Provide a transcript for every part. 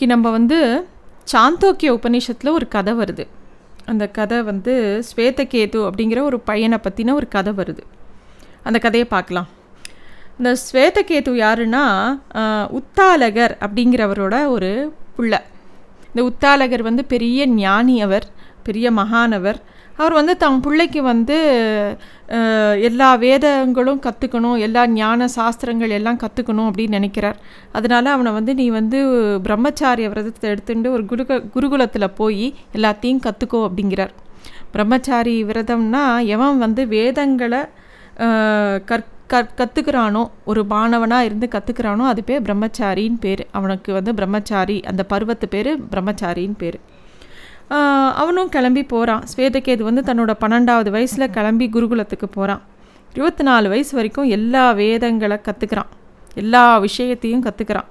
இன்றைக்கி நம்ம வந்து சாந்தோக்கிய உபநிஷத்தில் ஒரு கதை வருது. அந்த கதை வந்து ஸ்வேதகேது அப்படிங்கிற ஒரு பையனை பற்றின ஒரு கதை வருது. அந்த கதையை பார்க்கலாம். இந்த ஸ்வேதகேது யாருன்னா உத்தாலகர் அப்படிங்கிறவரோட ஒரு பிள்ளை. இந்த உத்தாலகர் வந்து பெரிய ஞானி அவர் பெரிய மகானவர் அவர். வந்து தம் பிள்ளைக்கு வந்து எல்லா வேதங்களும் கற்றுக்கணும் எல்லா ஞான சாஸ்திரங்கள் எல்லாம் கற்றுக்கணும் அப்படின்னு நினைக்கிறார். அதனால அவனை வந்து நீ வந்து பிரம்மச்சாரிய விரதத்தை எடுத்துட்டு ஒரு குருக குருகுலத்தில் போய் எல்லாத்தையும் கற்றுக்கோ அப்படிங்கிறார். பிரம்மச்சாரி விரதம்னா எவன் வந்து வேதங்களை கற் கற் கற்றுக்கிறானோ ஒரு மாணவனாக இருந்து கற்றுக்கிறானோ அது பேர் பிரம்மச்சாரின்னு பேர். அவனுக்கு வந்து பிரம்மச்சாரி அந்த பருவத்து பேர் பிரம்மச்சாரின்னு பேர். அவனும் கிளம்பி போகிறான் ஸ்வேதகேது வந்து தன்னோட பன்னெண்டாவது வயசில் கிளம்பி குருகுலத்துக்கு போகிறான் இருபத்தி நாலு வயசு வரைக்கும் எல்லா வேதங்களை கற்றுக்கிறான் எல்லா விஷயத்தையும் கற்றுக்கிறான்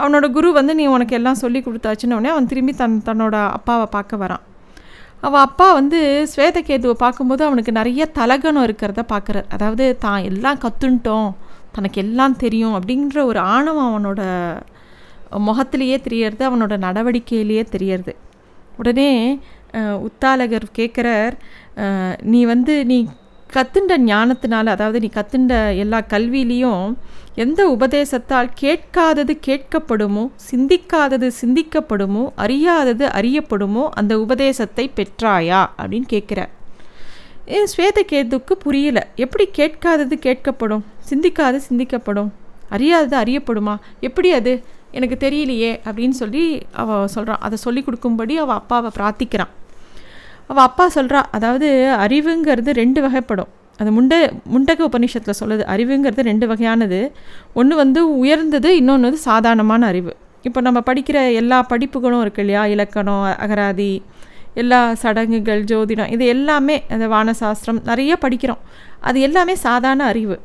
அவனோட குரு வந்து நீ உனக்கு எல்லாம் சொல்லி கொடுத்தாச்சுன்னு உடனே அவன் திரும்பி தன் தன்னோட அப்பாவை பார்க்க வரான். அவள் அப்பா வந்து ஸ்வேதகேதுவை பார்க்கும்போது அவனுக்கு நிறைய தலகணம் இருக்கிறத பார்க்குறார். அதாவது தான் எல்லாம் கற்றுன்ட்டோம் தனக்கு எல்லாம் தெரியும். அப்படின்ற ஒரு ஆணவம் அவனோட முகத்திலேயே தெரியறது அவனோட நடவடிக்கையிலேயே தெரியறது. உடனே உத்தாலகர் கேட்குறார் நீ வந்து நீ கத்துண்ட ஞானத்தினால அதாவது நீ கத்துண்ட எல்லா கல்வியிலையும் எந்த உபதேசத்தால் கேட்காதது கேட்கப்படுமோ சிந்திக்காதது சிந்திக்கப்படுமோ அறியாதது அறியப்படுமோ அந்த உபதேசத்தை பெற்றாயா? அப்படின்னு கேட்குறார் ஏ ஸ்வேதகேதுக்கு புரியல. எப்படி கேட்காதது கேட்கப்படும்? சிந்திக்காது சிந்திக்கப்படும். அறியாதது அறியப்படுமா? எப்படி அது? எனக்கு தெரியலையே அப்படின்னு சொல்லி அவள் சொல்கிறான் அதை சொல்லி கொடுக்கும்படி அவள் அப்பாவை பிரார்த்திக்கிறான். அவள் அப்பா சொல்கிறா அதாவது அறிவுங்கிறது ரெண்டு வகைப்படும். அது முண்ட முண்டக உபநிஷத்தில் சொல்லுது அறிவுங்கிறது ரெண்டு வகையானது. ஒன்று வந்து உயர்ந்தது இன்னொன்று வந்து சாதாரணமான அறிவு. இப்போ நம்ம படிக்கிற எல்லா படிப்புகளும் இருக்கு இல்லையா? இலக்கணம் அகராதி எல்லா சடங்குகள் ஜோதிடம் இது எல்லாமே அந்த வானசாஸ்திரம் நிறைய படிக்கிறோம். அது எல்லாமே சாதாரண அறிவு.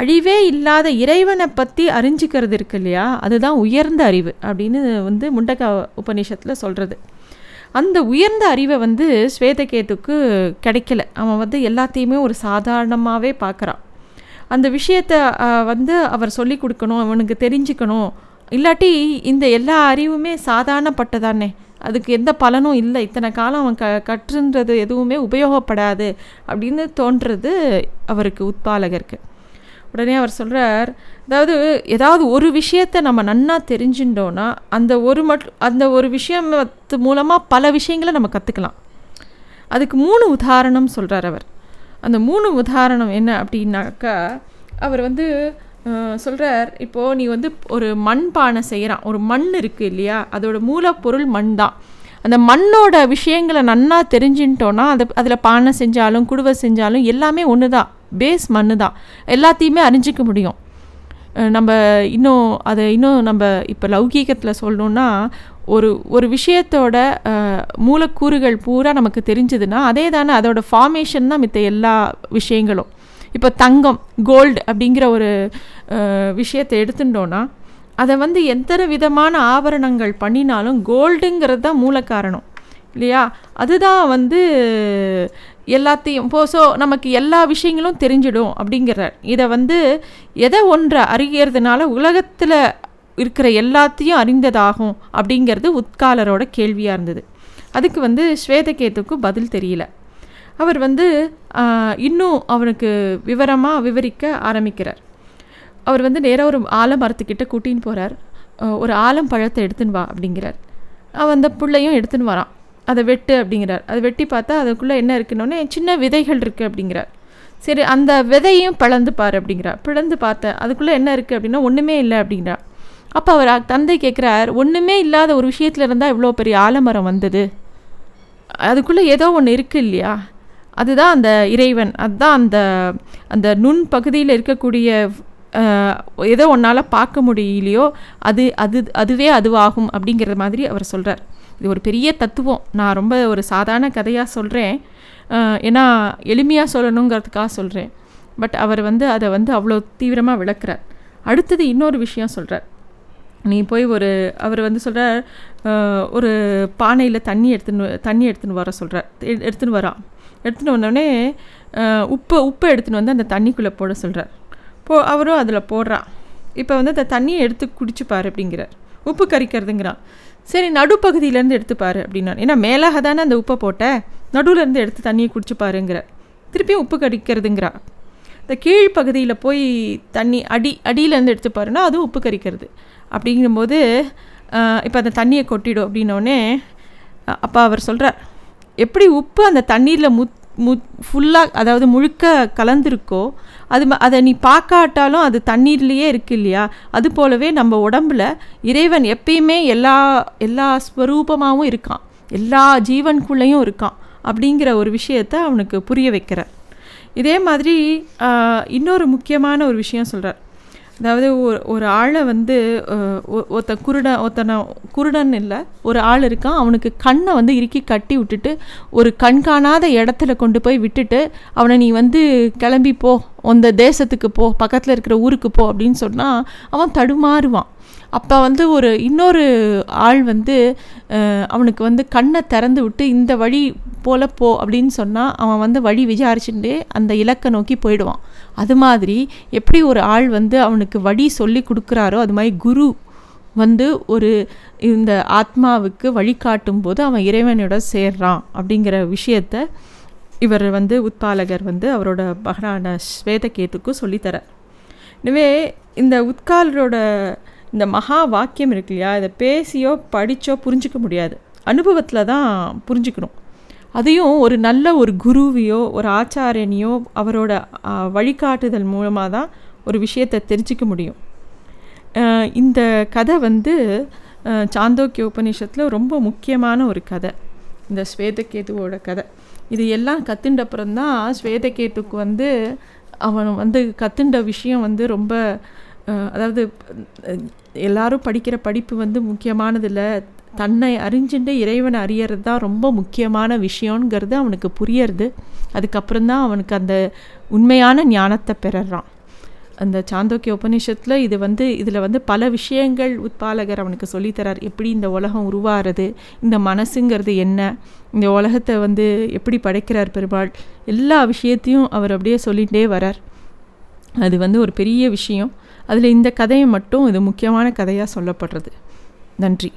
அழிவே இல்லாத இறைவனை பற்றி அறிஞ்சிக்கிறது இருக்கு இல்லையா? அதுதான் உயர்ந்த அறிவு அப்படின்னு வந்து முண்டக உபநிஷத்தில் சொல்கிறது அந்த உயர்ந்த அறிவை வந்து ஸ்வேதகேதுக்கு கிடைக்கல. அவன் வந்து எல்லாத்தையுமே ஒரு சாதாரணமாகவே பார்க்குறான். அந்த விஷயத்த வந்து அவர் சொல்லி கொடுக்கணும் அவனுக்கு தெரிஞ்சுக்கணும். இல்லாட்டி இந்த எல்லா அறிவுமே சாதாரணப்பட்டதானே? அதுக்கு எந்த பலனும் இல்லை. இத்தனை காலம் அவன் க கற்றுன்றது எதுவுமே உபயோகப்படாது அப்படின்னு தோன்றது அவருக்கு உட்பாலகருக்கு உடனே அவர் சொல்கிறார் அதாவது ஏதாவது ஒரு விஷயத்தை நம்ம நன்னா தெரிஞ்சுட்டோன்னா அந்த ஒரு மட் அந்த ஒரு விஷயத்து மூலமாக பல விஷயங்களை நம்ம கற்றுக்கலாம் அதுக்கு மூணு உதாரணம் சொல்கிறார் அவர். அந்த மூணு உதாரணம் என்ன அப்படின்னாக்கா அவர் வந்து சொல்கிறார் இப்போது நீ வந்து ஒரு மண் பானை செய்கிறான் ஒரு மண் இருக்குது இல்லையா? அதோட மூலப்பொருள் மண் தான். அந்த மண்ணோட விஷயங்களை நன்னா தெரிஞ்சுட்டோன்னா அது அதில் பானை செஞ்சாலும் குடுவை செஞ்சாலும் எல்லாமே ஒன்று தான் பேஸ் மண்ணு தான். எல்லாத்தையுமே அறிஞ்சிக்க முடியும். நம்ம இன்னும் அதை இன்னும் நம்ம இப்போ லௌகீகத்தில் சொல்லணுன்னா ஒரு ஒரு விஷயத்தோட மூலக்கூறுகள் பூரா நமக்கு தெரிஞ்சதுன்னா அதே தானே அதோட ஃபார்மேஷன் தான் மித்த எல்லா விஷயங்களும். இப்போ தங்கம் கோல்டு அப்படிங்கிற ஒரு விஷயத்தை எடுத்துட்டோன்னா அதை வந்து எத்தனை விதமான ஆபரணங்கள் பண்ணினாலும் கோல்டுங்கிறது தான் மூல காரணம் இல்லையா? அதுதான் வந்து எல்லாத்தையும். இப்போ ஸோ நமக்கு எல்லா விஷயங்களும் தெரிஞ்சிடும் அப்படிங்கிறார். இதை வந்து எதை ஒன்றை அறிகிறதுனால உலகத்தில் இருக்கிற எல்லாத்தையும் அறிந்ததாகும் அப்படிங்கிறது உட்காலரோட கேள்வியாக இருந்தது. அதுக்கு வந்து ஸ்வேதகேத்துக்கு பதில் தெரியல. அவர் வந்து இன்னும் அவனுக்கு விவரமாக விவரிக்க ஆரம்பிக்கிறார். அவர் வந்து நேராக ஒரு ஆலமரத்துக்கிட்ட கூட்டின்னு போகிறார் ஒரு ஆலம் பழத்தை எடுத்துன்னு வா அப்படிங்கிறார். அவன் அந்த பிள்ளையும் எடுத்துன்னு வரான். அதை வெட்டு அப்படிங்கிறார். அதை வெட்டி பார்த்தா அதுக்குள்ளே என்ன இருக்குன்னொன்னே சின்ன விதைகள் இருக்குது அப்படிங்கிறார். சரி அந்த விதையும் பிளந்து பாரு அப்படிங்கிறார். பிளந்து பார்த்தேன் அதுக்குள்ளே என்ன இருக்குது அப்படின்னா ஒன்றுமே இல்லை அப்படிங்கிறார். அப்போ அவர் தந்தை கேட்குறார் ஒன்றுமே இல்லாத ஒரு விஷயத்தில் இருந்தால் இவ்வளோ பெரிய ஆலமரம் வந்தது? அதுக்குள்ளே ஏதோ ஒன்று இருக்குது இல்லையா? அதுதான் அந்த இறைவன் அதுதான் அந்த அந்த நுண் பகுதியில் இருக்கக்கூடிய ஏதோ ஒன்றால் பார்க்க முடியலையோ அது அது அதுவே அதுவாகும் அப்படிங்கிற மாதிரி அவர் சொல்கிறார் இது ஒரு பெரிய தத்துவம். நான் ரொம்ப ஒரு சாதாரண கதையாக சொல்கிறேன் ஏன்னா எளிமையாக சொல்லணுங்கிறதுக்காக சொல்கிறேன் பட் அவர் வந்து அதை வந்து அவ்வளோ தீவிரமாக விளக்குறார். அடுத்தது இன்னொரு விஷயம் சொல்கிறார் நீ போய் ஒரு அவர் வந்து சொல்கிறார் ஒரு பானையில் தண்ணி எடுத்துன்னு தண்ணி எடுத்துன்னு வர சொல்கிறார் எடுத்துன்னு வரான் எடுத்துன்னு வந்தோடனே உப்பு உப்பு எடுத்துன்னு வந்து அந்த தண்ணிக்குள்ளே போட சொல்கிறார் போ அவரும் அதில் போடுறான் இப்போ வந்து அந்த தண்ணியை எடுத்து குடிச்சுப்பார் பாரு அப்படிங்கிறார். உப்பு கரிக்கிறதுங்கிறான். சரி நடுப்பகுதியிலேருந்து எடுத்துப்பாரு அப்படின்னா ஏன்னா மேலாக தானே அந்த உப்பை போட்ட? நடுவுலேருந்து எடுத்து தண்ணியை குடிச்சுப்பாருங்கிற திருப்பியும் உப்பு கறிக்கிறதுங்கிறா இந்த கீழ்ப்பகுதியில் போய் தண்ணி அடி அடியிலேருந்து எடுத்துப்பாருன்னா அதுவும் உப்பு கரிக்கிறது. அப்படிங்கும்போது இப்போ அந்த தண்ணியை கொட்டிடும் அப்படின்னோடனே அப்போ அவர் சொல்கிறார் எப்படி உப்பு அந்த தண்ணீரில் முத் மு ஃபுல்லாக அதாவது முழுக்க கலந்துருக்கோ அது அதை நீ பார்க்காட்டாலும் அது தண்ணீர்லேயே இருக்கு இல்லையா? அது போலவே நம்ம உடம்புல இறைவன் எப்பயுமே எல்லா எல்லா ஸ்வரூபமாகவும் இருக்கான். எல்லா ஜீவனுக்குள்ளேயும் இருக்கான் அப்படிங்கிற ஒரு விஷயத்த அவனுக்கு புரிய வைக்கிறார். இதே மாதிரி இன்னொரு முக்கியமான ஒரு விஷயம் சொல்கிறார் அதாவது ஒரு ஒரு ஆளை வந்து ஒருத்த குருடன் ஒருத்தனை குருடன் இல்லை ஒரு ஆள் இருக்கான் அவனுக்கு கண்ணை வந்து இறுக்கி கட்டி விட்டுட்டு ஒரு கண்காணாத இடத்துல கொண்டு போய் விட்டுட்டு அவனை நீ வந்து கிளம்பி போ அந்த தேசத்துக்கு போ பக்கத்தில் இருக்கிற ஊருக்கு போ அப்படின்னு சொன்னால் அவன் தடுமாறுவான். அப்போ வந்து ஒரு இன்னொரு ஆள் வந்து அவனுக்கு வந்து கண்ணை திறந்து விட்டு இந்த வழி போல போ அப்படின்னு சொன்னால் அவன் வந்து வழி விசாரிச்சுட்டு அந்த இலக்கை நோக்கி போயிடுவான். அது மாதிரி எப்படி ஒரு ஆள் வந்து அவனுக்கு வழி சொல்லி கொடுக்குறாரோ அது மாதிரி குரு வந்து ஒரு இந்த ஆத்மாவுக்கு வழிகாட்டும் போது அவன் இறைவனோட சேர்றான் அப்படிங்கிற விஷயத்த இவர் வந்து உத்பாலகர் வந்து அவரோட மகனான ஸ்வேதகேத்துக்கும் சொல்லித்தரார் எனவே இந்த உத்காலரோட இந்த மகா வாக்கியம் இருக்கு இல்லையா? இதை பேசியோ படித்தோ புரிஞ்சிக்க முடியாது. அனுபவத்தில் தான் புரிஞ்சுக்கணும். அதையும் ஒரு நல்ல ஒரு குருவையோ ஒரு ஆச்சாரியனையோ அவரோட வழிகாட்டுதல் மூலமாக தான் ஒரு விஷயத்தை தெரிஞ்சிக்க முடியும். இந்த கதை வந்து சாந்தோக்கிய உபநிஷத்தில் ரொம்ப முக்கியமான ஒரு கதை. இந்த ஸ்வேதகேதுவோட கதை. இது எல்லாம் கத்துண்டப்புறம்தான் ஸ்வேதகேத்துக்கு வந்து அவன் வந்து கத்துண்ட விஷயம் வந்து ரொம்ப அதாவது எல்லாரும் படிக்கிற படிப்பு வந்து முக்கியமானதில்லை. தன்னை அறிஞ்சுட்டு இறைவனை அறியறது தான் ரொம்ப முக்கியமான விஷயங்கிறது அவனுக்கு புரியறது. அதுக்கப்புறம் தான் அவனுக்கு அந்த உண்மையான ஞானத்தை பெறறான். அந்த சாந்தோக்கிய உபநிஷத்தில் இது வந்து இதில் வந்து பல விஷயங்கள் உட்பாலகர் அவனுக்கு சொல்லித்தரார் எப்படி இந்த உலகம் உருவாகிறது இந்த மனசுங்கிறது என்ன இந்த உலகத்தை வந்து எப்படி படைக்கிறார் பெருமாள் எல்லா விஷயத்தையும் அவர் அப்படியே சொல்லிகிட்டே வரார். அது வந்து ஒரு பெரிய விஷயம். அதில் இந்த கதையை மட்டும் இது முக்கியமான கதையாக சொல்லப்படுறது. நன்றி.